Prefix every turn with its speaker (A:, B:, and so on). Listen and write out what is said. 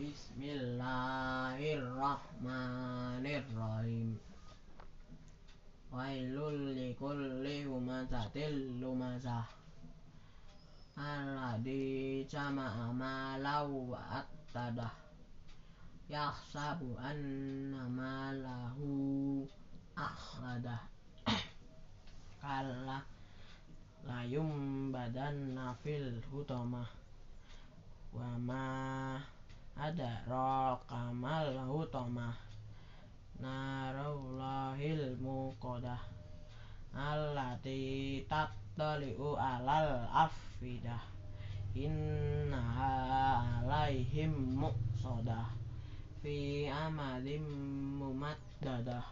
A: Bismillahirrahmanirrahim. Wailul likulli humazatil lumazah Alladhi jama'a malau attadah. Yahsabu anna malahu akhladah Kalla layum badanna fil hutamah Wa ma adraka mal hutamah Narullahil muqadah. Allati tattali'u alal afidah Innaha alaihim muqsadah. Fi amadim mumaddadah